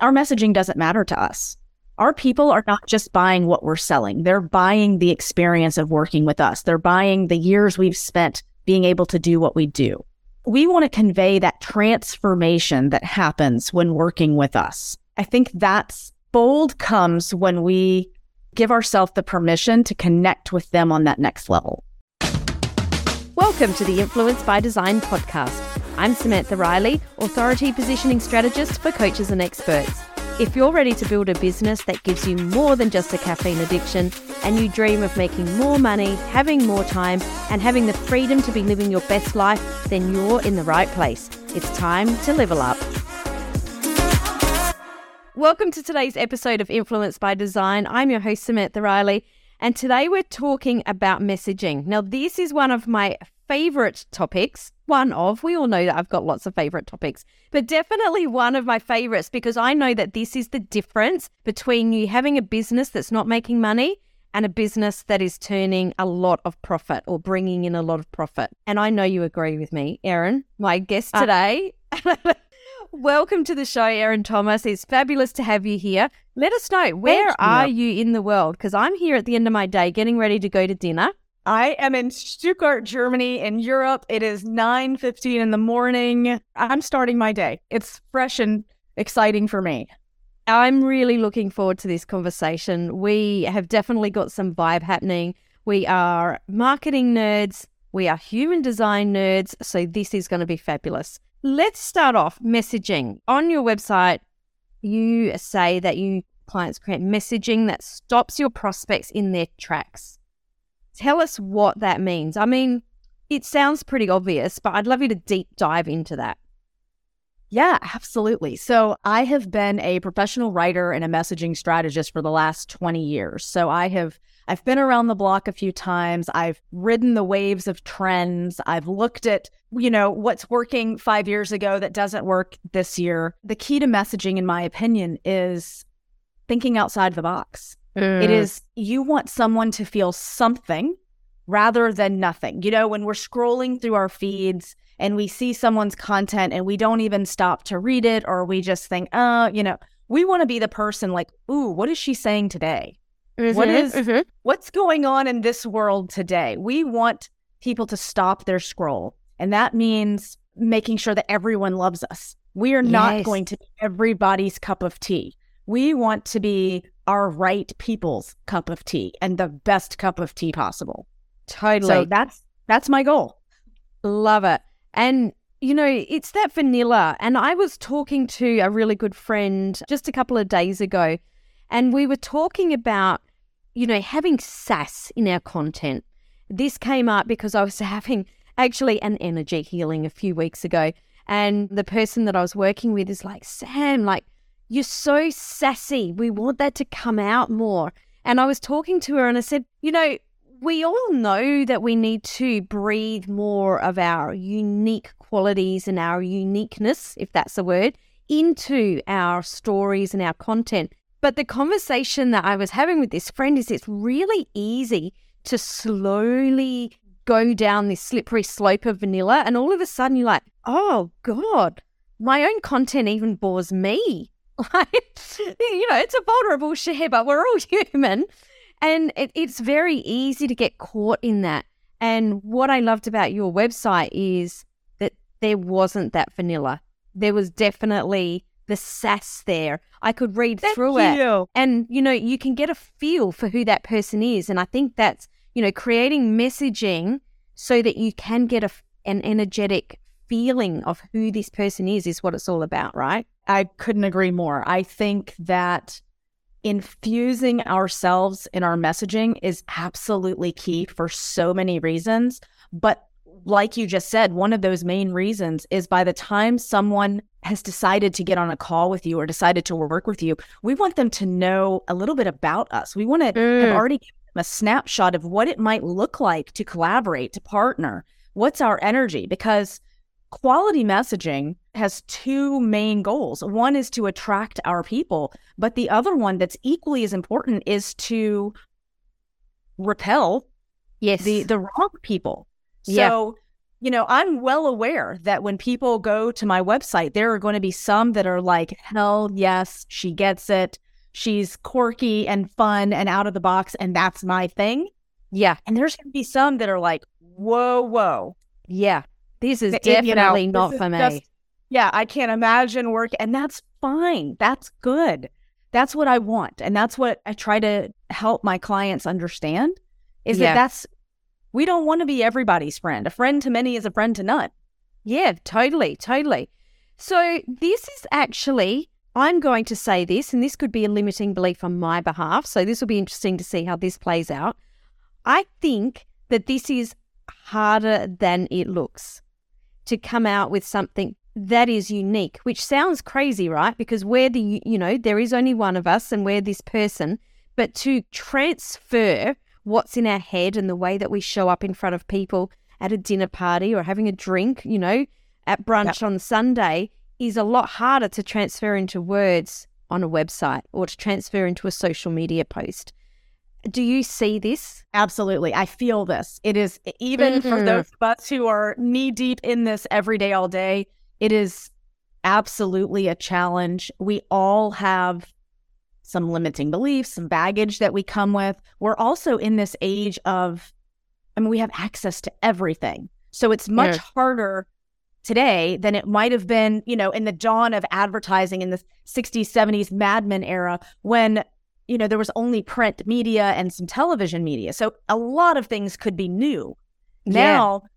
our messaging doesn't matter to us. Our people are not just buying what we're selling, they're buying the experience of working with us. They're buying the years we've spent being able to do what we do. We want to convey that transformation that happens when working with us. I think that's bold comes when we give ourselves the permission to connect with them on that next level. Welcome to the Influence by Design podcast. I'm Samantha Riley, Authority Positioning Strategist for coaches and experts. If you're ready to build a business that gives you more than just a caffeine addiction, and you dream of making more money, having more time, and having the freedom to be living your best life, then you're in the right place. It's time to level up. Welcome to today's episode of Influence by Design. I'm your host, Samantha Riley, and today we're talking about messaging. Now, this is one of my favorite topics. One of, we all know that I've got lots of favorite topics, but definitely one of my favorites because I know that this is the difference between you having a business that's not making money and a business that is turning a lot of profit or bringing in a lot of profit. And I know you agree with me, Erin, my guest uh, today. Uh- Welcome to the show, Erin Thomas. It's fabulous to have you here. Let us know where are you in the world? Because I'm here at the end of my day getting ready to go to dinner. I am in Stuttgart, Germany, in Europe. It is 9:15 in the morning. I'm starting my day. It's fresh and exciting for me. I'm really looking forward to this conversation. We have definitely got some vibe happening. We are marketing nerds, we are human design nerds, so this is going to be fabulous. Let's start off messaging. On your website, you say that you clients create messaging that stops your prospects in their tracks. Tell us what that means. I mean, it sounds pretty obvious, but I'd love you to deep dive into that. Yeah, absolutely. So, I have been a professional writer and a messaging strategist for the last 20 years. So, I have I've been around the block a few times. I've ridden the waves of trends. I've looked at, you know, what's working 5 years ago that doesn't work this year. The key to messaging in my opinion is thinking outside the box. Mm. It is, you want someone to feel something rather than nothing. You know, when we're scrolling through our feeds and we see someone's content and we don't even stop to read it or we just think, oh, you know, we want to be the person like, ooh, what is she saying today? Mm-hmm, what is, mm-hmm. what's going on in this world today? We want people to stop their scroll. And that means making sure that everyone loves us. We are yes. not going to be everybody's cup of tea. We want to be our right people's cup of tea and the best cup of tea possible. Totally. So that's that's my goal. Love it. And you know, it's that vanilla. And I was talking to a really good friend just a couple of days ago, and we were talking about, you know, having sass in our content. This came up because I was having actually an energy healing a few weeks ago. And the person that I was working with is like, Sam, like, you're so sassy. We want that to come out more. And I was talking to her and I said, You know, we all know that we need to breathe more of our unique qualities and our uniqueness, if that's a word, into our stories and our content. But the conversation that I was having with this friend is it's really easy to slowly go down this slippery slope of vanilla. And all of a sudden you're like, oh God, my own content even bores me. Like, you know, it's a vulnerable share, but we're all human. And it, it's very easy to get caught in that. And what I loved about your website is that there wasn't that vanilla. There was definitely the sass there. I could read Thank through you. it. And, you know, you can get a feel for who that person is. And I think that's, you know, creating messaging so that you can get a, an energetic feeling of who this person is, is what it's all about, right? I couldn't agree more. I think that infusing ourselves in our messaging is absolutely key for so many reasons. But like you just said, one of those main reasons is by the time someone has decided to get on a call with you or decided to work with you, we want them to know a little bit about us. We want to mm. have already given them a snapshot of what it might look like to collaborate, to partner. What's our energy? Because quality messaging has two main goals. One is to attract our people, but the other one that's equally as important is to repel yes the the wrong people. So you know, I'm well aware that when people go to my website, there are going to be some that are like, hell yes, she gets it. She's quirky and fun and out of the box, and that's my thing. Yeah. And there's going to be some that are like, whoa, whoa. Yeah. This is definitely you know, not for me. Just, yeah, I can't imagine work. And that's fine. That's good. That's what I want. And that's what I try to help my clients understand is yeah. that that's we don't want to be everybody's friend. A friend to many is a friend to none. Yeah, totally, totally. So, this is actually, I'm going to say this, and this could be a limiting belief on my behalf. So, this will be interesting to see how this plays out. I think that this is harder than it looks to come out with something that is unique, which sounds crazy, right? Because we're the, you know, there is only one of us and we're this person. But to transfer what's in our head and the way that we show up in front of people at a dinner party or having a drink, you know, at brunch yep. on Sunday is a lot harder to transfer into words on a website or to transfer into a social media post. Do you see this? Absolutely. I feel this. It is even mm-hmm. for those of us who are knee deep in this every day, all day, it is absolutely a challenge. We all have some limiting beliefs, some baggage that we come with. We're also in this age of, I mean, we have access to everything. So it's much yeah. harder today than it might have been, you know, in the dawn of advertising in the 60s, 70s Mad Men era when, you know, there was only print media and some television media. So a lot of things could be new. Now yeah.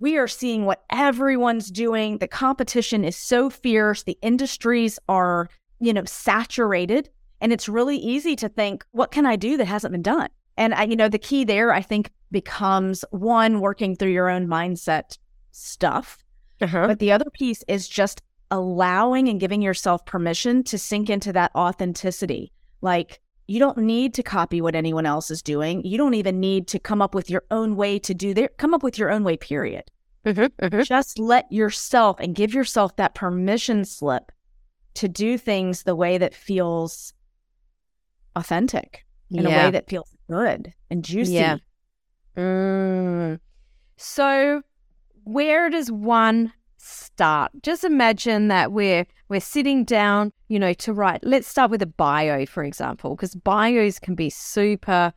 We are seeing what everyone's doing. The competition is so fierce. The industries are, you know, saturated and it's really easy to think, what can I do that hasn't been done? And I, you know, the key there, I think, becomes one, working through your own mindset stuff. Uh-huh. But the other piece is just allowing and giving yourself permission to sink into that authenticity. Like, you don't need to copy what anyone else is doing. You don't even need to come up with your own way to do their, come up with your own way, period. Mm-hmm, mm-hmm. Just let yourself and give yourself that permission slip to do things the way that feels authentic in yeah. a way that feels good and juicy. Yeah. Mm. So, where does one start? Just imagine that we're we're sitting down, you know, to write. Let's start with a bio, for example, because bios can be super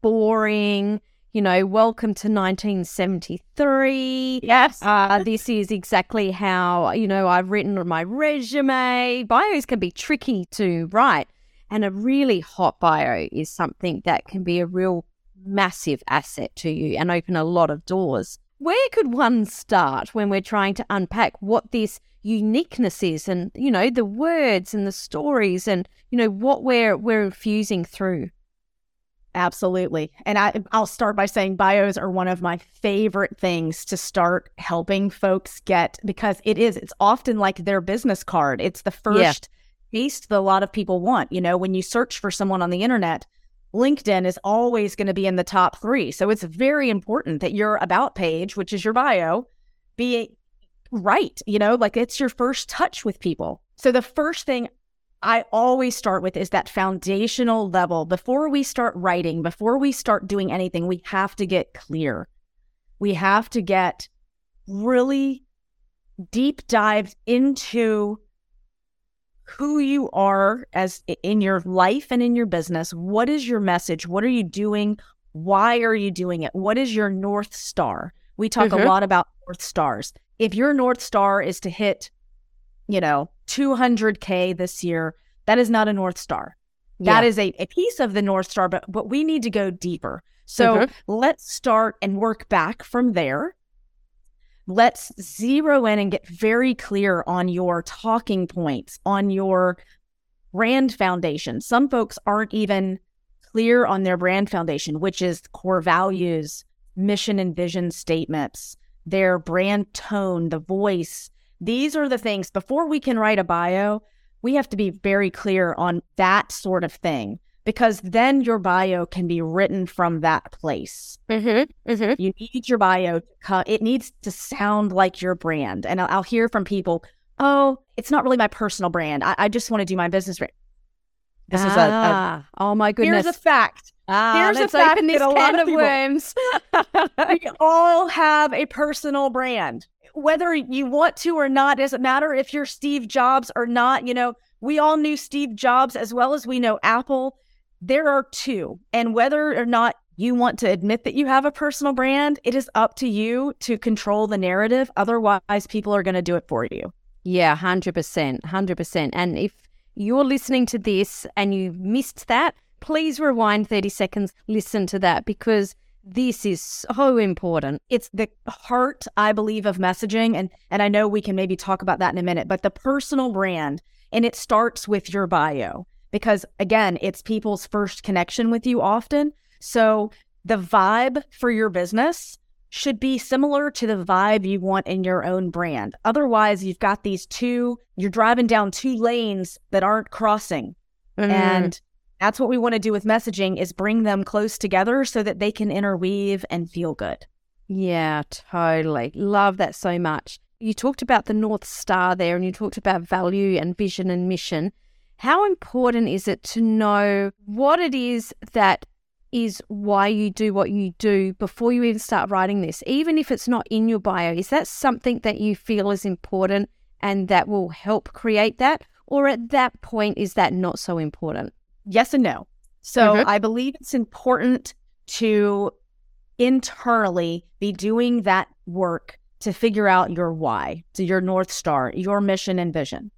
boring. You know, welcome to 1973. Yes. Uh, this is exactly how, you know, I've written my resume. Bios can be tricky to write. And a really hot bio is something that can be a real massive asset to you and open a lot of doors. Where could one start when we're trying to unpack what this uniqueness is and, you know, the words and the stories and, you know, what we're we're infusing through? Absolutely. And I, I'll start by saying bios are one of my favorite things to start helping folks get because it is, it's often like their business card. It's the first yeah that a lot of people want. You know, when you search for someone on the internet, LinkedIn is always going to be in the top three. So it's very important that your about page, which is your bio, be right. You know, like it's your first touch with people. So the first thing I always start with is that foundational level. Before we start writing, before we start doing anything, we have to get clear. We have to get really deep dives into who you are as in your life and in your business. What is your message? What are you doing? Why are you doing it? What is your North Star? We talk mm-hmm. a lot about North Stars. If your North Star is to hit, you know, 200K this year, that is not a North Star. Yeah. That is a, a piece of the North Star, but, but we need to go deeper. So mm-hmm. let's start and work back from there let's zero in and get very clear on your talking points, on your brand foundation. Some folks aren't even clear on their brand foundation, which is core values, mission and vision statements, their brand tone, the voice. These are the things before we can write a bio, we have to be very clear on that sort of thing because then your bio can be written from that place. Mm-hmm, mm-hmm. You need your bio to come, it needs to sound like your brand. And I'll, I'll, hear from people, oh, it's not really my personal brand. I, I just want to do my business brand. This ah, is a, a oh my goodness. here's a fact. ah, here's a fact open this that a lot of of worms. we all have a personal brand. Whether you want to or not, doesn't matter if you're Steve Jobs or not. You know, we all knew Steve Jobs as well as we know Apple. There are two. And whether or not you want to admit that you have a personal brand, it is up to you to control the narrative. Otherwise, people are going to do it for you. Yeah, 100%. 100%. And if you're listening to this and you missed that, please rewind 30 seconds, listen to that because this is so important. It's the heart, I believe, of messaging. And and I know we can maybe talk about that in a minute, but the personal brand, and it starts with your bio. Because again, it's people's first connection with you often. So the vibe for your business should be similar to the vibe you want in your own brand. Otherwise, you've got these two, you're driving down two lanes that aren't crossing. Mm. And that's what we want to do with messaging is bring them close together so that they can interweave and feel good. Yeah, totally. Love that so much. You talked about the North Star there and you talked about value and vision and mission. How important is it to know what it is that is why you do what you do before you even start writing this? Even if it's not in your bio, is that something that you feel is important and that will help create that? Or at that point, is that not so important? Yes and no. So Mhm. I believe it's important to internally be doing that work to figure out your why, to your North Star, your mission and vision.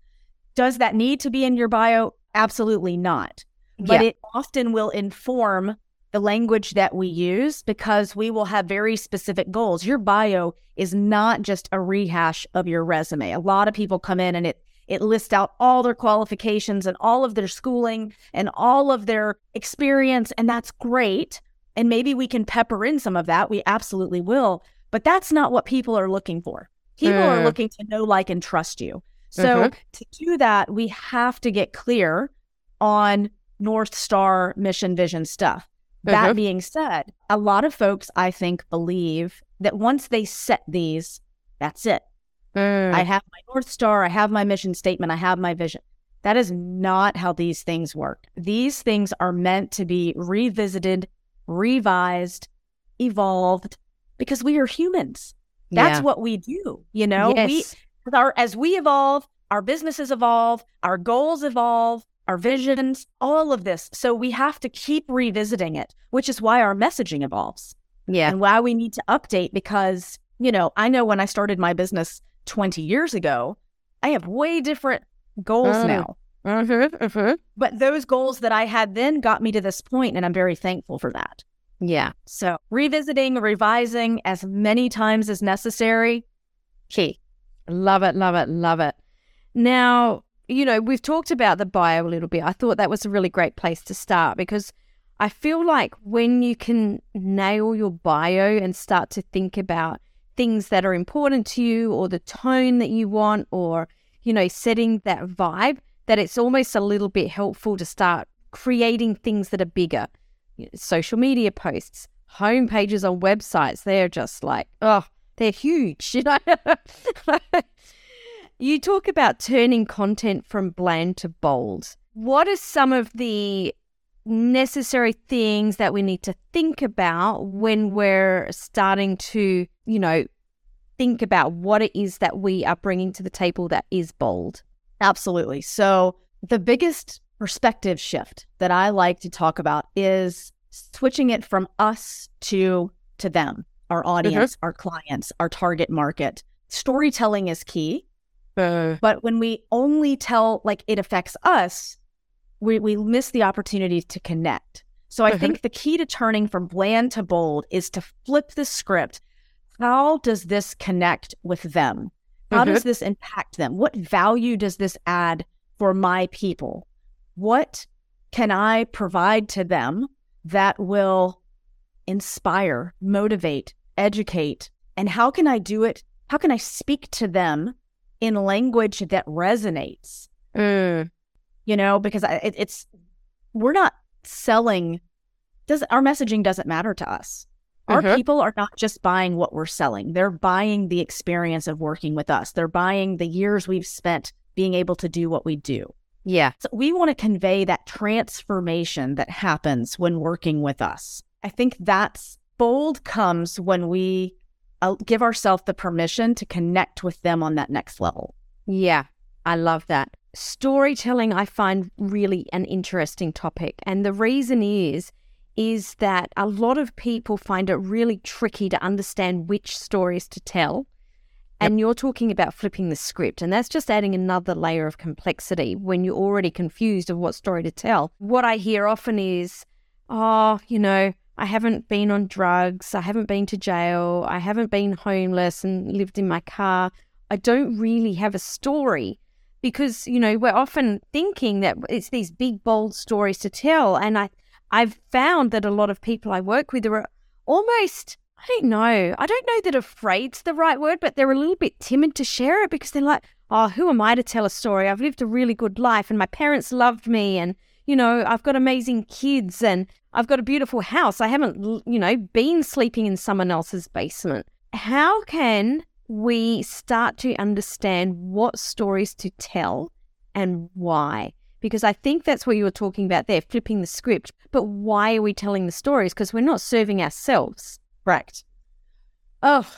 Does that need to be in your bio? Absolutely not. But Yeah. it often will inform the language that we use because we will have very specific goals. Your bio is not just a rehash of your resume. A lot of people come in and it it lists out all their qualifications and all of their schooling and all of their experience and that's great. And maybe we can pepper in some of that. We absolutely will, but that's not what people are looking for. People are Mm. looking to know, like, and trust you. So Mhm. to do that, we have to get clear on North Star mission vision stuff. That Mhm. being said, a lot of folks, I think, believe that once they set these, that's it. Mm. I have my North Star, I have my mission statement, I have my vision. That is not how these things work. These things are meant to be revisited, revised, evolved, because we are humans. That's Yeah. what we do. You know, we Yes. Our as we evolve, our businesses evolve, our goals evolve, our visions, all of this. So we have to keep revisiting it, which is why our messaging evolves yeah. and why we need to update because, you know, I know when I started my business 20 years ago, I have way different goals Mm. now. Mm-hmm, mm-hmm. But those goals that I had then got me to this point, and I'm very thankful for that. Yeah. So, revisiting, revising as many times as necessary, key. Love it, love it, love it. Now, you know, we've talked about the bio a little bit. I thought that was a really great place to start because I feel like when you can nail your bio and start to think about things that are important to you or the tone that you want or, you know, setting that vibe, that it's almost a little bit helpful to start creating things that are bigger. Social media posts, home pages on websites, they're just like, oh, they're huge, you know. you talk about turning content from bland to bold. What are some of the necessary things that we need to think about when we're starting to, you know, think about what it is that we are bringing to the table that is bold? Absolutely. So, the biggest perspective shift that I like to talk about is switching it from us to to them, our mm-hmm. audience, our clients, our target market. Storytelling is key, uh. but when we only tell like it affects us, we we miss the opportunity to connect. So I Mhm. think the key to turning from bland to bold is to flip the script. How does this connect with them? How does mm-hmm. this impact them? What value does this add for my people? What can I provide to them that will inspire, motivate, educate? And how can I do it? How can I speak to them in language that resonates? Mm. You know, because I, it, it's, we're not selling, does our messaging doesn't matter to us. Our Mhm. people are not just buying what we're selling. They're buying the experience of working with us. They're buying the years we've spent being able to do what we do. Yeah. So we want to convey that transformation that happens when working with us. I think that's bold comes when we uh, give ourselves the permission to connect with them on that next level. Yeah, I love that. Storytelling, I find really an interesting topic. And the reason is, is that a lot of people find it really tricky to understand which stories to tell. And you're talking about flipping the script, and that's just adding another layer of complexity when you're already confused of what story to tell. What I hear often is, oh, you know, I haven't been on drugs, I haven't been to jail, I haven't been homeless and lived in my car. I don't really have a story because, you know, we're often thinking that it's these big, bold stories to tell. And I, I've found that a lot of people I work with are almost I don't know. I don't know that afraid's the right word, but they're a little bit timid to share it because they're like, oh, who am I to tell a story? I've lived a really good life and my parents loved me and, you know, I've got amazing kids and I've got a beautiful house. I haven't, you know, been sleeping in someone else's basement. How can we start to understand what stories to tell and why? Because I think that's what you were talking about there, flipping the script. But why are we telling the stories? Because we're not serving ourselves. Correct. Oh,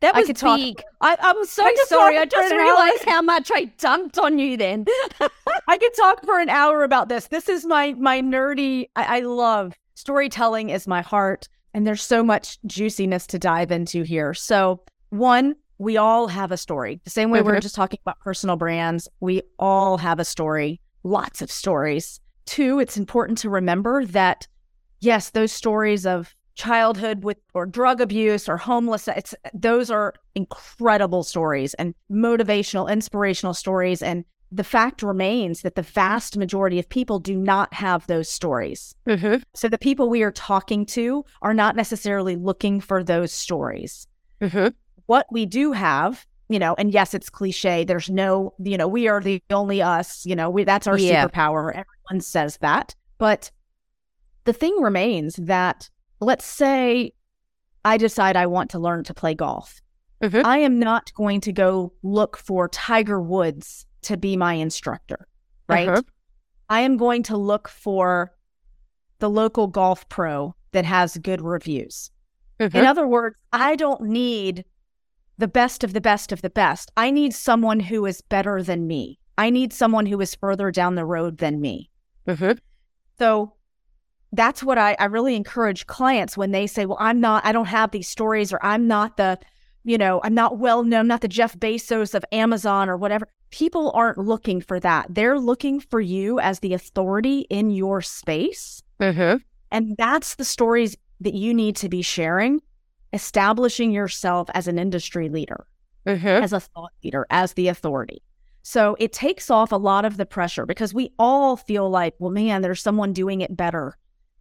that I was could talk- big. I, I'm so I sorry. I just realized how much I dumped on you then. I could talk for an hour about this. This is my my nerdy. I, I love storytelling. Is my heart, and there's so much juiciness to dive into here. So, one, we all have a story. The same way we're Mhm. just talking about personal brands. We all have a story. Lots of stories. Two, it's important to remember that yes, those stories of childhood with or drug abuse or homelessness. It's, those are incredible stories and motivational inspirational stories and the fact remains that the vast majority of people do not have those stories mm-hmm. so the people we are talking to are not necessarily looking for those stories Mm-hmm. what we do have you know and yes it's cliche there's no you know we are the only us you know we that's our Yeah. superpower everyone says that but the thing remains that let's say i decide i want to learn to play golf Mhm. i am not going to go look for tiger woods to be my instructor right Uh-huh. i am going to look for the local golf pro that has good reviews Mm-hmm. in other words, I don't need the best of the best of the best. I need someone who is better than me. I need someone who is further down the road than me. Mm-hmm. So that's what I, I really encourage clients when they say, Well, I'm not, I don't have these stories, or I'm not the, you know, I'm not well known, I'm not the Jeff Bezos of Amazon or whatever. People aren't looking for that. They're looking for you as the authority in your space. Mm-hmm. And that's the stories that you need to be sharing, establishing yourself as an industry leader, Mm-hmm. as a thought leader, as the authority. So it takes off a lot of the pressure because we all feel like, well, man, there's someone doing it better.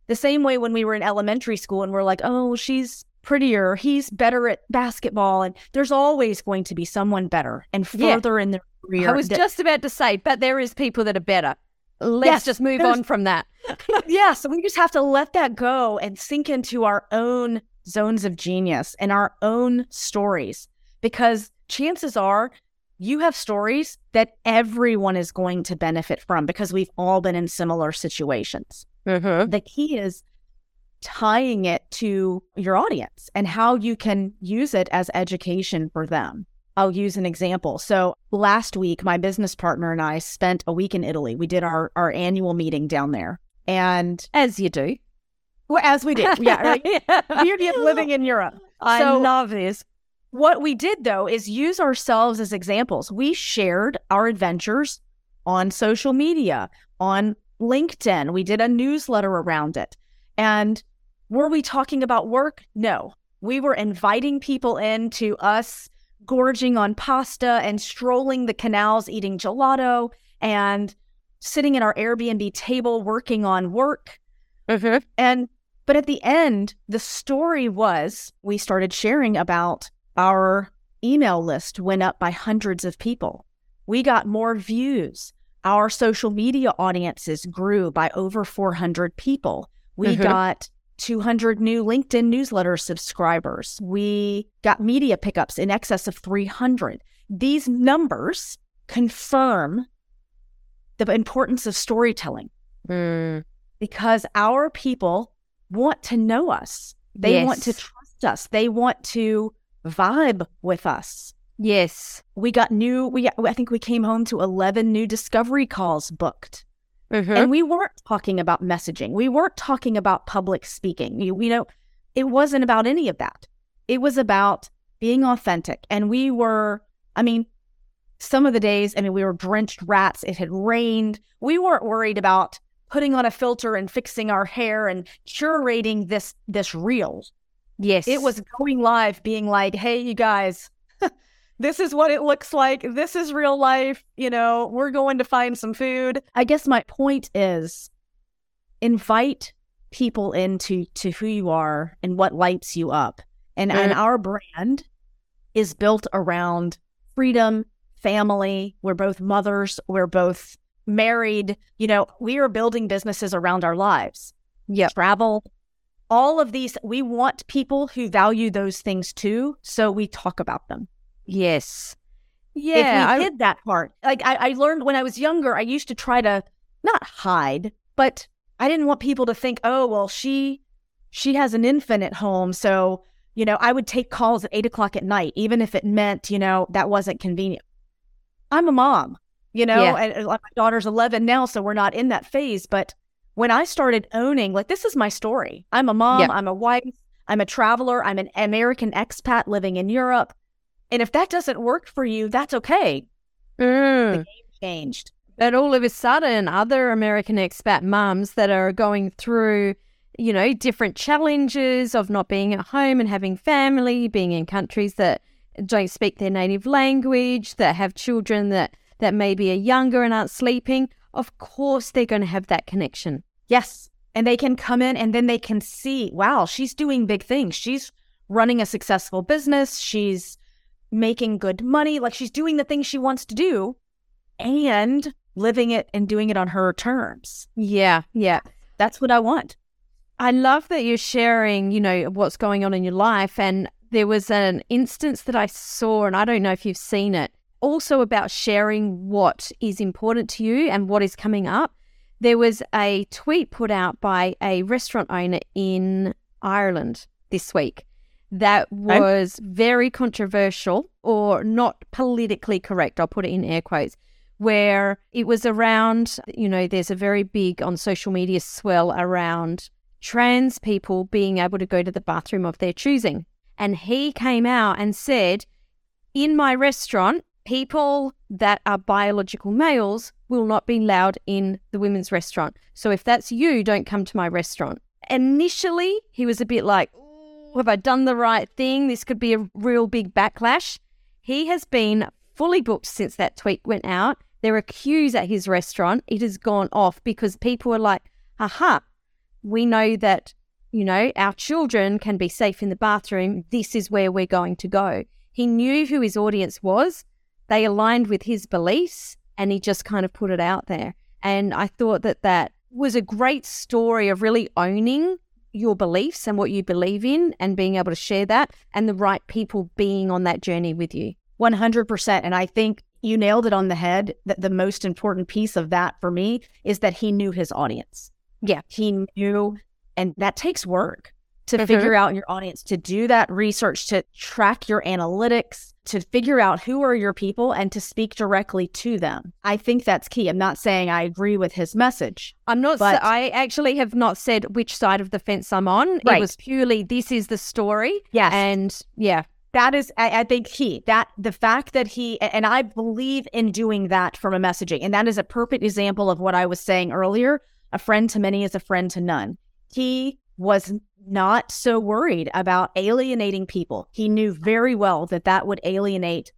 The same way when we were in elementary school and we're like, oh, she's prettier, he's better at basketball. And there's always going to be someone better and Yeah. further in their career. I was that- just about to say, but there is people that are better. Let's Yes, just move on from that. yeah, so we just have to let that go and sink into our own zones of genius and our own stories because chances are you have stories that everyone is going to benefit from because we've all been in similar situations. Mm-hmm. The key is tying it to your audience and how you can use it as education for them. I'll use an example. So last week, my business partner and I spent a week in Italy. We did our, our annual meeting down there. And As you do. well, as we did, yeah, right. beauty of living in Europe. I So- love this. What we did though is use ourselves as examples. We shared our adventures on social media, on LinkedIn. We did a newsletter around it. And were we talking about work? No. We were inviting people in to us gorging on pasta and strolling the canals eating gelato and sitting at our Airbnb table working on work. Mm-hmm. And but at the end, the story was we started sharing about our email list went up by hundreds of people. We got more views. Our social media audiences grew by over 400 people. We Mhm. got 200 new LinkedIn newsletter subscribers. We got media pickups in excess of 300. These numbers confirm the importance of storytelling Mm. because our people want to know us. They want to trust us. They want to vibe with us. Yes. We got new, we I think we came home to 11 new discovery calls booked. Mhm. And we weren't talking about messaging. We weren't talking about public speaking. You, you know, it wasn't about any of that. It was about being authentic. And we were, I mean, some of the days, I mean, we were drenched rats. It had rained. We weren't worried about putting on a filter and fixing our hair and curating this this reel. yes. It was going live, being like, "Hey, you guys, this is what it looks like. This is real life. You know, we're going to find some food." I guess my point is, invite people into to who you are and what lights you up, and and Mm. our brand is built around freedom, family. We're both mothers. We're both married. You know, we are building businesses around our lives Yeah. travel, all of these. We want people who value those things too. So we talk about them. Yes. if Yeah. we I- hid that part, like I, I learned when I was younger, I used to try to not hide, but I didn't want people to think, oh, well, she she has an infant at home, so you know, I would take calls at eight o'clock at night, even if it meant, you know, that wasn't convenient. I'm a mom, you know, Yeah. and, my daughter's 11 now, so we're not in that phase. But when I started owning, like, this is my story. I'm a mom, Yeah. I'm a wife, I'm a traveler, I'm an American expat living in Europe. And if that doesn't work for you, that's okay. Mm. game changed. But all of a sudden, other American expat mums that are going through, you know, different challenges of not being at home and having family, being in countries that don't speak their native language, that have children that, that maybe are younger and aren't sleeping, of course they're going to have that connection. Yes. And they can come in and then they can see, wow, she's doing big things. She's running a successful business. She's making good money. Like she's doing the things she wants to do and living it and doing it on her terms. Yeah, yeah. That's what I want. I love that you're sharing, you know, what's going on in your life. And there was an instance that I saw, and I don't know if you've seen it, also about sharing what is important to you and what is coming up. There was a tweet put out by a restaurant owner in Ireland this week that was very controversial or not politically correct. I'll put it in air quotes where it was around, you know, there's a very big on social media swell around trans people being able to go to the bathroom of their choosing. And he came out and said, in my restaurant, people that are biological males will not be allowed in the women's restaurant. So if that's you, don't come to my restaurant. Initially, he was a bit like, "Ooh, have I done the right thing? This could be a real big backlash. He has been fully booked since that tweet went out. There are queues at his restaurant. It has gone off because people are like, aha, we know that, you know, our children can be safe in the bathroom. This is where we're going to go. He knew who his audience was. They aligned with his beliefs and he just kind of put it out there. And I thought that that was a great story of really owning your beliefs and what you believe in and being able to share that and the right people being on that journey with you. 100%. And I think you nailed it on the head that the most important piece of that for me is that he knew his audience. Yeah. He knew, and that takes work to Mhm. figure out your audience, to do that research, to track your analytics, to figure out who are your people and to speak directly to them. I think that's key. I'm not saying I agree with his message. I'm not. But- sa- I actually have not said which side of the fence I'm on. It was purely this is the story, Yes. and yeah, that is I, I think key that the fact that he and i believe in doing that from a messaging and that is a perfect example of what i was saying earlier a friend to many is a friend to none he was not so worried about alienating people he knew very well that that would alienate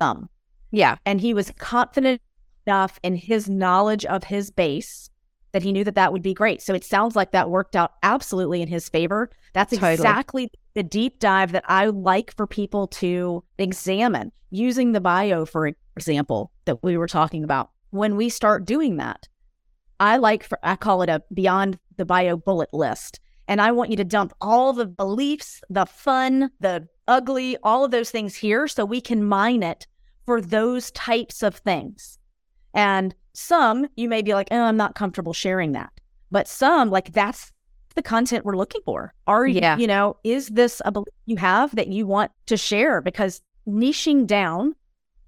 some yeah, and he was confident enough in his knowledge of his base that he knew that that would be great. So it sounds like that worked out absolutely in his favor. That's Totally. exactly the deep dive that I like for people to examine using the bio, for example, that we were talking about. When we start doing that, I like for I call it a beyond the bio bullet list. And I want you to dump all the beliefs, the fun, the ugly, all of those things here so we can mine it for those types of things. And some you may be like, oh, I'm not comfortable sharing that. But some, like, that's the content we're looking for. Are Yeah. you, you know, is this a belief you have that you want to share? Because niching down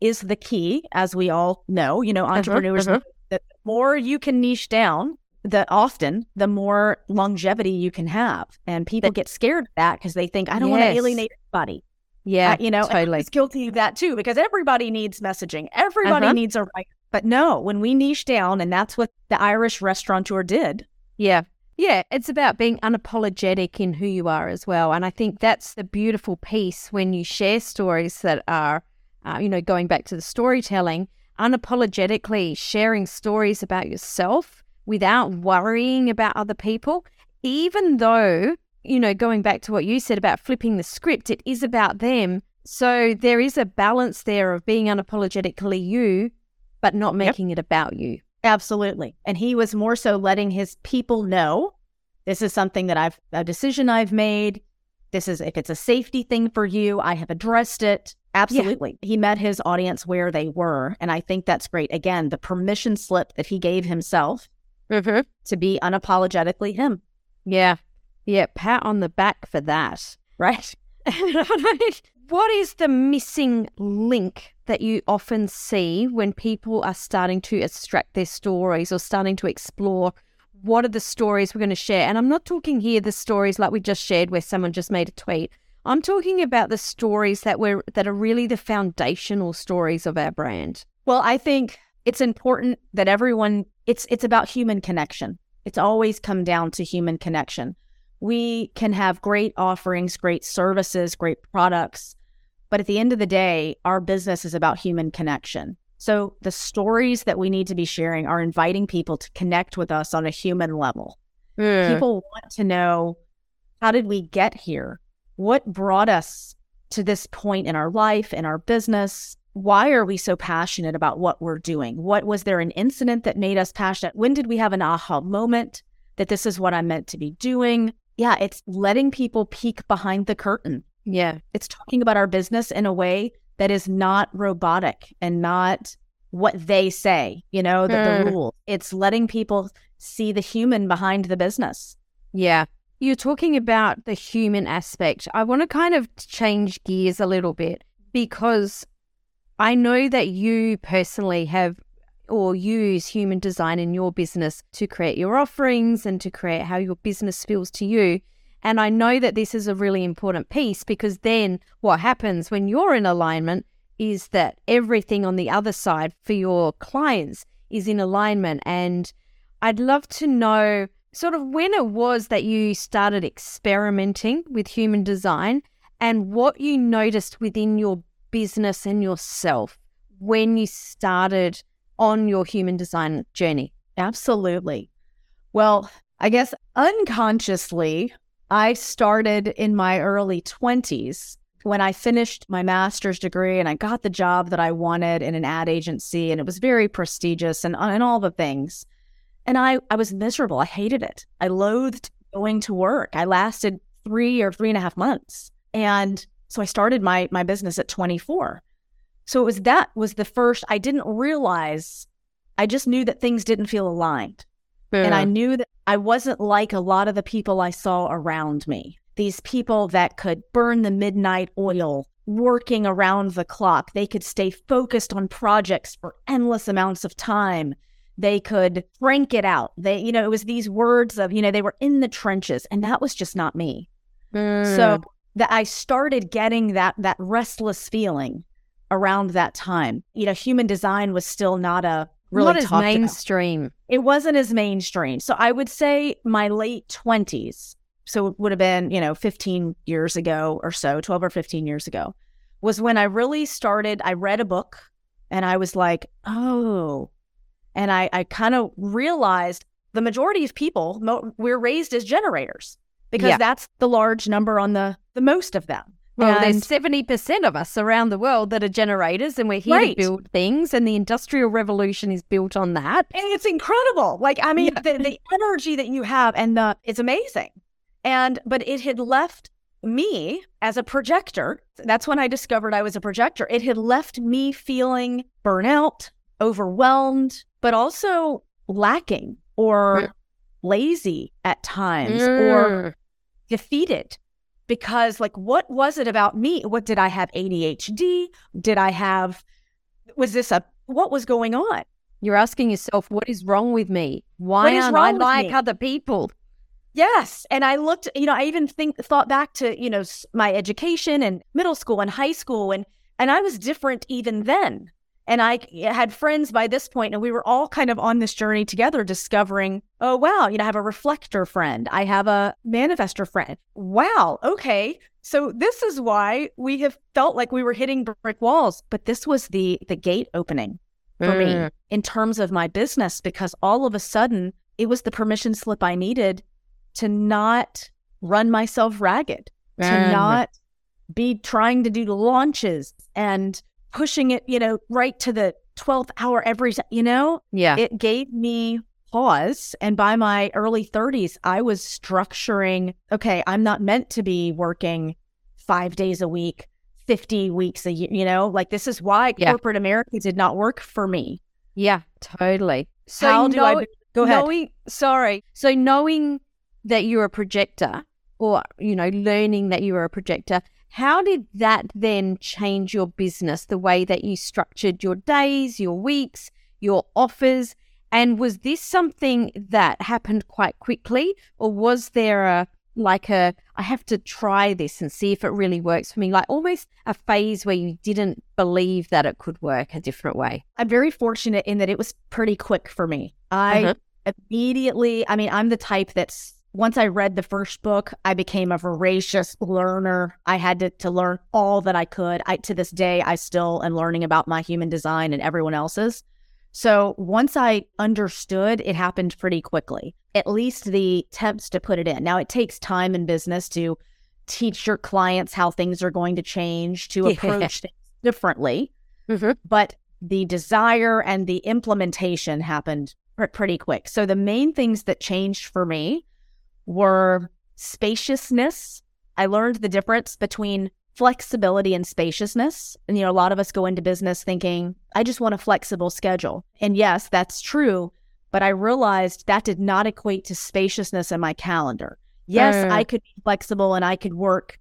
is the key, as we all know. You know, entrepreneurs, uh-huh. the more you can niche down, the often the more longevity you can have. And people get scared of that because they think, I don't want to alienate anybody. Yeah, you know, totally. was guilty of that too because everybody needs messaging. Everybody Uh-huh. needs a right. But no, when we niche down, and that's what the Irish restaurateur did. Yeah. Yeah, it's about being unapologetic in who you are as well. And I think that's the beautiful piece when you share stories that are, uh, you know, going back to the storytelling, unapologetically sharing stories about yourself without worrying about other people, even though, you know, going back to what you said about flipping the script, it is about them. So there is a balance there of being unapologetically you, but not making it about you. Absolutely. And he was more so letting his people know this is something that I've, a decision I've made. This is, if it's a safety thing for you, I have addressed it. Absolutely. He met his audience where they were. And I think that's great. Again, the permission slip that he gave himself Mm-hmm. to be unapologetically him. Yeah. Yeah. Pat on the back for that. Right. what is the missing link that you often see when people are starting to extract their stories or starting to explore what are the stories we're going to share? And I'm not talking here the stories like we just shared where someone just made a tweet. I'm talking about the stories that were that are really the foundational stories of our brand. Well, I think it's important that everyone it's it's about human connection. It's always come down to human connection. We can have great offerings, great services, great products, but at the end of the day, our business is about human connection. So the stories that we need to be sharing are inviting people to connect with us on a human level. Hmm. People want to know how did we get here? What brought us to this point in our life, in our business? Why are we so passionate about what we're doing? What was there an incident that made us passionate? When did we have an aha moment that this is what I'm meant to be doing? Yeah, it's letting people peek behind the curtain. yeah. It's talking about our business in a way that is not robotic and not what they say, you know, the, Mm. the rule. It's letting people see the human behind the business. Yeah. You're talking about the human aspect. I want to kind of change gears a little bit because I know that you personally have or use human design in your business to create your offerings and to create how your business feels to you. And I know that this is a really important piece because then what happens when you're in alignment is that everything on the other side for your clients is in alignment. And I'd love to know sort of when it was that you started experimenting with human design and what you noticed within your business and yourself when you started on your human design journey. Absolutely. Well, I guess unconsciously, I started in my early 20s when I finished my master's degree and I got the job that I wanted in an ad agency, and it was very prestigious and, and all the things. And I, I was miserable. I hated it. I loathed going to work. I lasted three or three and a half months. And so I started my my business at 24. So it was that was the first I didn't realize I just knew that things didn't feel aligned. And I knew that I wasn't like a lot of the people I saw around me. These people that could burn the midnight oil, working around the clock. They could stay focused on projects for endless amounts of time. They could crank it out. They, you know, it was these words of, you know, they were in the trenches, and that was just not me. Mm. So that I started getting that that restless feeling around that time. You know, human design was still not a really not as talked about. mainstream. It wasn't as mainstream. So I would say my late 20s, so it would have been, you know, 15 years ago or so, 12 or 15 years ago, was when I really started. I read a book and I was like, oh. And I, I kind of realized the majority of people, mo- we're raised as generators because Yeah. that's the large number on the, the most of them. Well, And- there's seventy percent of us around the world that are generators, and we're here Right. to build things. And the industrial revolution is built on that. and it's incredible. Like I mean, Yeah. the, the energy that you have, and the it's amazing. And but it had left me as a projector. That's when I discovered I was a projector. It had left me feeling burnout, overwhelmed, but also lacking or mm. lazy at times mm. or defeated because like what was it about me? What did i have adhd did i have was this a what was going on? You're asking yourself what is wrong with me? Why aren't i like me? other people? Yes and i looked you know i even think thought back to you know my education and middle school and high school and and i was different even then and I had friends by this point, and we were all kind of on this journey together, discovering, oh, wow, you know, I have a reflector friend. I have a manifester friend. Wow, okay. So this is why we have felt like we were hitting brick walls. But this was the the gate opening for mm. me in terms of my business, because all of a sudden it was the permission slip I needed to not run myself ragged, mm. to not be trying to do launches and pushing it, you know, right to the 12th hour every, you know? Yeah. It gave me pause. And by my early 30s, I was structuring, okay, I'm not meant to be working five days a week, 50 weeks a year, you know? Like this is why yeah. corporate America did not work for me. Yeah, totally. So How do I go ahead? Knowing, sorry. So knowing that you're a projector or, you know, learning that you are a projector, how did that then change your business, the way that you structured your days, your weeks, your offers? And was this something that happened quite quickly, or was there a like a I have to try this and see if it really works for me, like almost a phase where you didn't believe that it could work a different way? I'm very fortunate in that it was pretty quick for me. I uh-huh. immediately, I mean, I'm the type that's once I read the first book, I became a voracious learner. I had to, to learn all that I could. I, to this day, I still am learning about my human design and everyone else's. So once I understood, it happened pretty quickly, at least the attempts to put it in. Now, it takes time in business to teach your clients how things are going to change, to approach things differently. Mm-hmm. But the desire and the implementation happened pretty quick. So the main things that changed for me were spaciousness. I learned the difference between flexibility and spaciousness. And, you know, a lot of us go into business thinking, I just want a flexible schedule. And yes, that's true. But I realized that did not equate to spaciousness in my calendar. Yes, uh, I could be flexible and I could work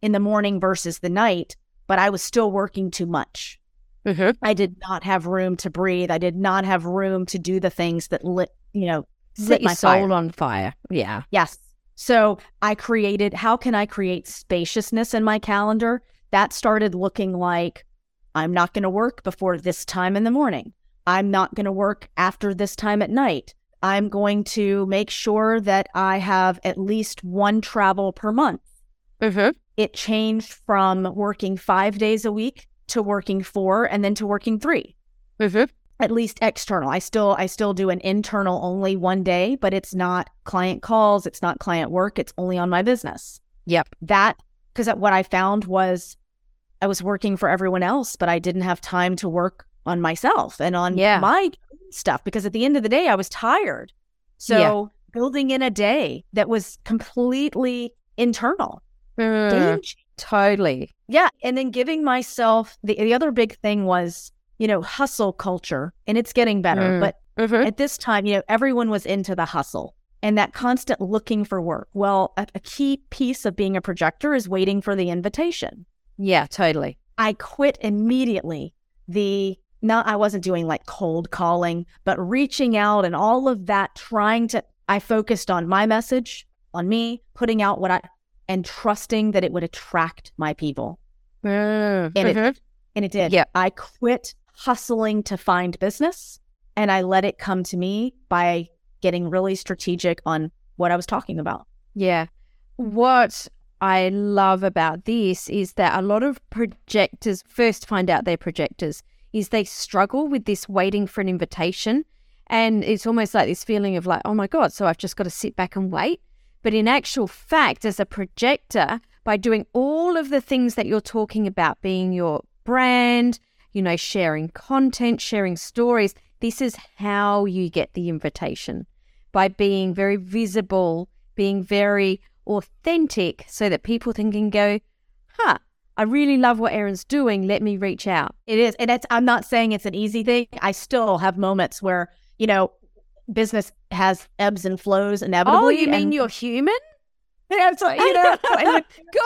in the morning versus the night, but I was still working too much. Mm-hmm. I did not have room to breathe. I did not have room to do the things that lit, you know, set my soul fire. on fire. Yeah. Yes. So I created, how can I create spaciousness in my calendar? That started looking like I'm not going to work before this time in the morning. I'm not going to work after this time at night. I'm going to make sure that I have at least one travel per month. Mm-hmm. It changed from working five days a week to working four and then to working 3 mm-hmm at least external. I still I still do an internal only one day, but it's not client calls, it's not client work, it's only on my business. Yep. That because what I found was I was working for everyone else, but I didn't have time to work on myself and on yeah. my stuff because at the end of the day I was tired. So yeah. building in a day that was completely internal. Mm, totally. Yeah. And then giving myself the the other big thing was you know, hustle culture and it's getting better. Mm. But mm-hmm. at this time, you know, everyone was into the hustle and that constant looking for work. Well, a, a key piece of being a projector is waiting for the invitation. Yeah, totally. I quit immediately the not I wasn't doing like cold calling, but reaching out and all of that trying to I focused on my message, on me, putting out what I and trusting that it would attract my people. Mm-hmm. And it mm-hmm. and it did. Yeah. I quit hustling to find business and I let it come to me by getting really strategic on what I was talking about. Yeah. What I love about this is that a lot of projectors first find out they're projectors is they struggle with this waiting for an invitation and it's almost like this feeling of like oh my god so I've just got to sit back and wait but in actual fact as a projector by doing all of the things that you're talking about being your brand you know, sharing content, sharing stories. This is how you get the invitation by being very visible, being very authentic so that people think and go, huh, I really love what Erin's doing. Let me reach out. It is. And it's, I'm not saying it's an easy thing. I still have moments where you know, business has ebbs and flows inevitably. Oh, you mean and, you're human? Yeah, it's like, you know,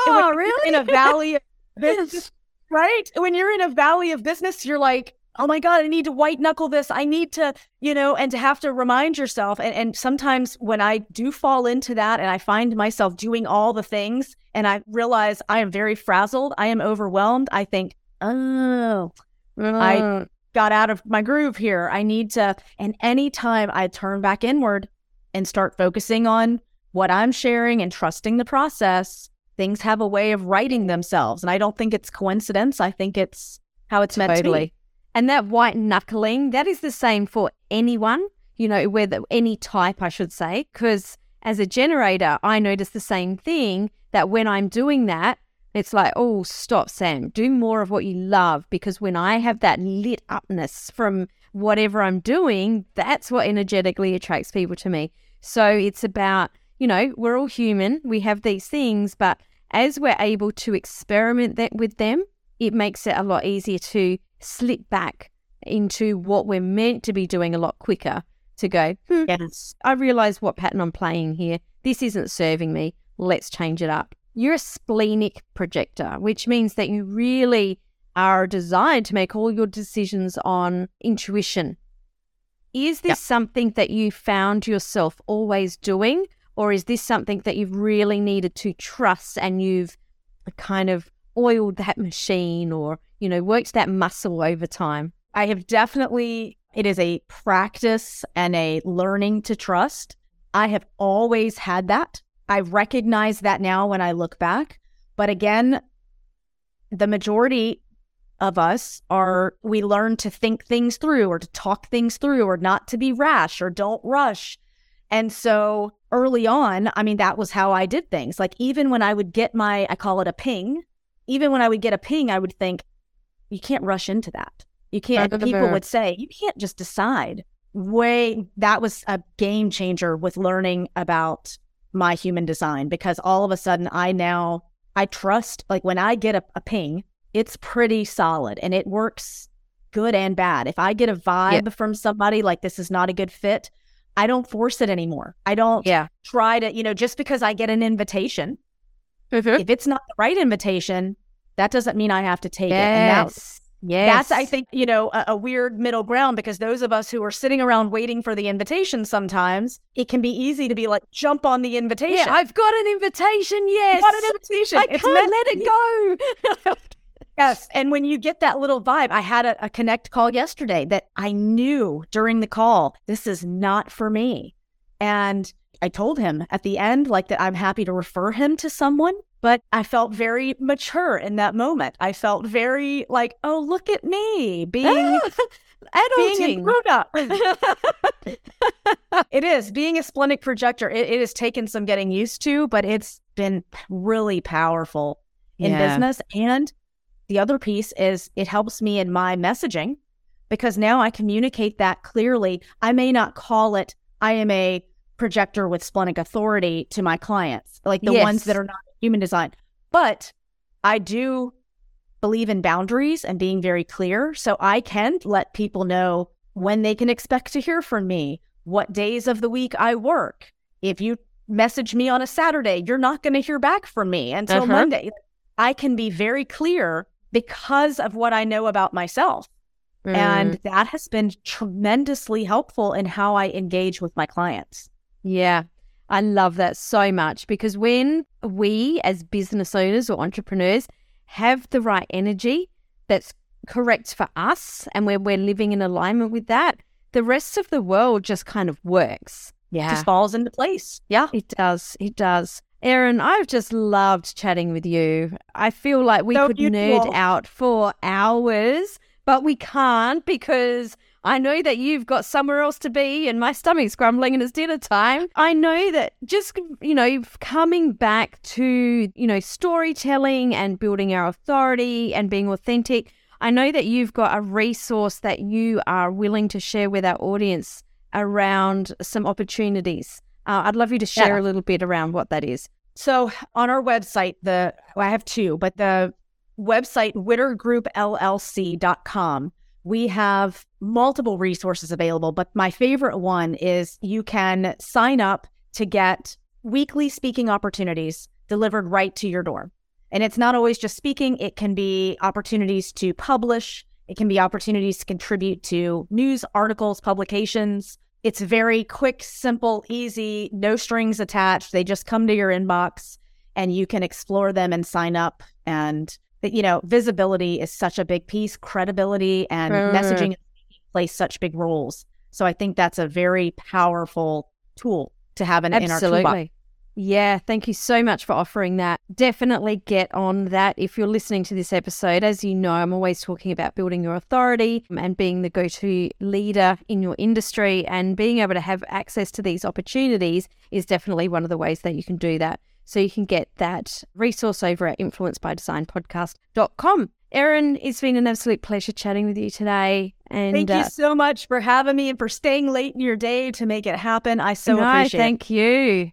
God, really? in a valley of business, right? When you're in a valley of business, you're like, oh my God, I need to white knuckle this. I need to, you know, and to have to remind yourself. And, and sometimes when I do fall into that and I find myself doing all the things and I realize I am very frazzled, I am overwhelmed, I think, oh, I mm. got out of my groove here. I need to. And anytime I turn back inward and start focusing on what I'm sharing and trusting the process, things have a way of writing themselves. And I don't think it's coincidence. I think it's how it's meant to be. And that white knuckling, that is the same for anyone, you know, whether any type, I should say, because as a generator, I notice the same thing that when I'm doing that, it's like, oh, stop, Sam, do more of what you love. Because when I have that lit upness from whatever I'm doing, that's what energetically attracts people to me. So it's about, you know, we're all human, we have these things, but as we're able to experiment that with them, it makes it a lot easier to slip back into what we're meant to be doing a lot quicker to go, hmm, Yes. I realize what pattern I'm playing here. This isn't serving me. Let's change it up. You're a splenic projector, which means that you really are designed to make all your decisions on intuition. Is this Yep. something that you found yourself always doing, or is this something that you've really needed to trust and you've kind of oiled that machine or, you know, worked that muscle over time? I have definitely, it is a practice and a learning to trust. I have always had that. I recognize that now when I look back. But again, the majority of us are, we learn to think things through or to talk things through or not to be rash or don't rush. And so early on, I mean, that was how I did things. Like even when I would get my, I call it a ping, even when I would get a ping, I would think, you can't rush into that. You can't, people would say, you can't just decide. Way, that was a game changer with learning about my human design because all of a sudden I now, I trust, like when I get a, a ping, it's pretty solid and it works good and bad. If I get a vibe from somebody like this is not a good fit, I don't force it anymore. I don't Yeah. try to, you know, just because I get an invitation, Mm-hmm. if it's not the right invitation, that doesn't mean I have to take it. And that, Yes. Yes. that's, I think, you know, a, a weird middle ground because those of us who are sitting around waiting for the invitation sometimes, it can be easy to be like, jump on the invitation. Yeah, I've got an invitation. Yes. got an invitation. I It's can't let it go. Yes. And when you get that little vibe, I had a, a connect call yesterday that I knew during the call, this is not for me. And I told him at the end, like that I'm happy to refer him to someone, but I felt very mature in that moment. I felt very like, oh, look at me being, ah, being Adulting. a grown up. it is being a splenic projector. It, it has taken some getting used to, but it's been really powerful in Yeah. business. And the other piece is it helps me in my messaging because now I communicate that clearly. I may not call it, I am a projector with splenic authority to my clients, like the ones that are not human design. But I do believe in boundaries and being very clear. So I can let people know when they can expect to hear from me, what days of the week I work. If you message me on a Saturday, you're not going to hear back from me until Uh-huh. Monday. I can be very clear because of what I know about myself. Mm. And that has been tremendously helpful in how I engage with my clients. Yeah, I love that so much because when we as business owners or entrepreneurs have the right energy that's correct for us and where we're living in alignment with that, the rest of the world just kind of works. Yeah. Just falls into place. Yeah. It does. It does. Erin, I've just loved chatting with you. I feel like we So could beautiful. nerd out for hours, but we can't because I know that you've got somewhere else to be and my stomach's grumbling and it's dinner time. I know that just, you know, coming back to, you know, storytelling and building our authority and being authentic, I know that you've got a resource that you are willing to share with our audience around some opportunities. Uh, I'd love you to share Yeah. a little bit around what that is. So on our website, the well, I have two, but the website wittergroupllc.com. we have multiple resources available, but my favorite one is you can sign up to get weekly speaking opportunities delivered right to your door. And it's not always just speaking, it can be opportunities to publish, it can be opportunities to contribute to news articles, publications. It's very quick, simple, easy, no strings attached. They just come to your inbox and you can explore them and sign up and you know, visibility is such a big piece, credibility and mm. messaging play such big roles. So I think that's a very powerful tool to have in, Absolutely. in our toolbox. Yeah, thank you so much for offering that. Definitely get on that if you're listening to this episode. As you know, I'm always talking about building your authority and being the go to leader in your industry, and being able to have access to these opportunities is definitely one of the ways that you can do that. So you can get that resource over at influencebydesignpodcast.com. Erin, it's been an absolute pleasure chatting with you today. And thank you uh, so much for having me and for staying late in your day to make it happen. I so no, appreciate thank it. Thank you.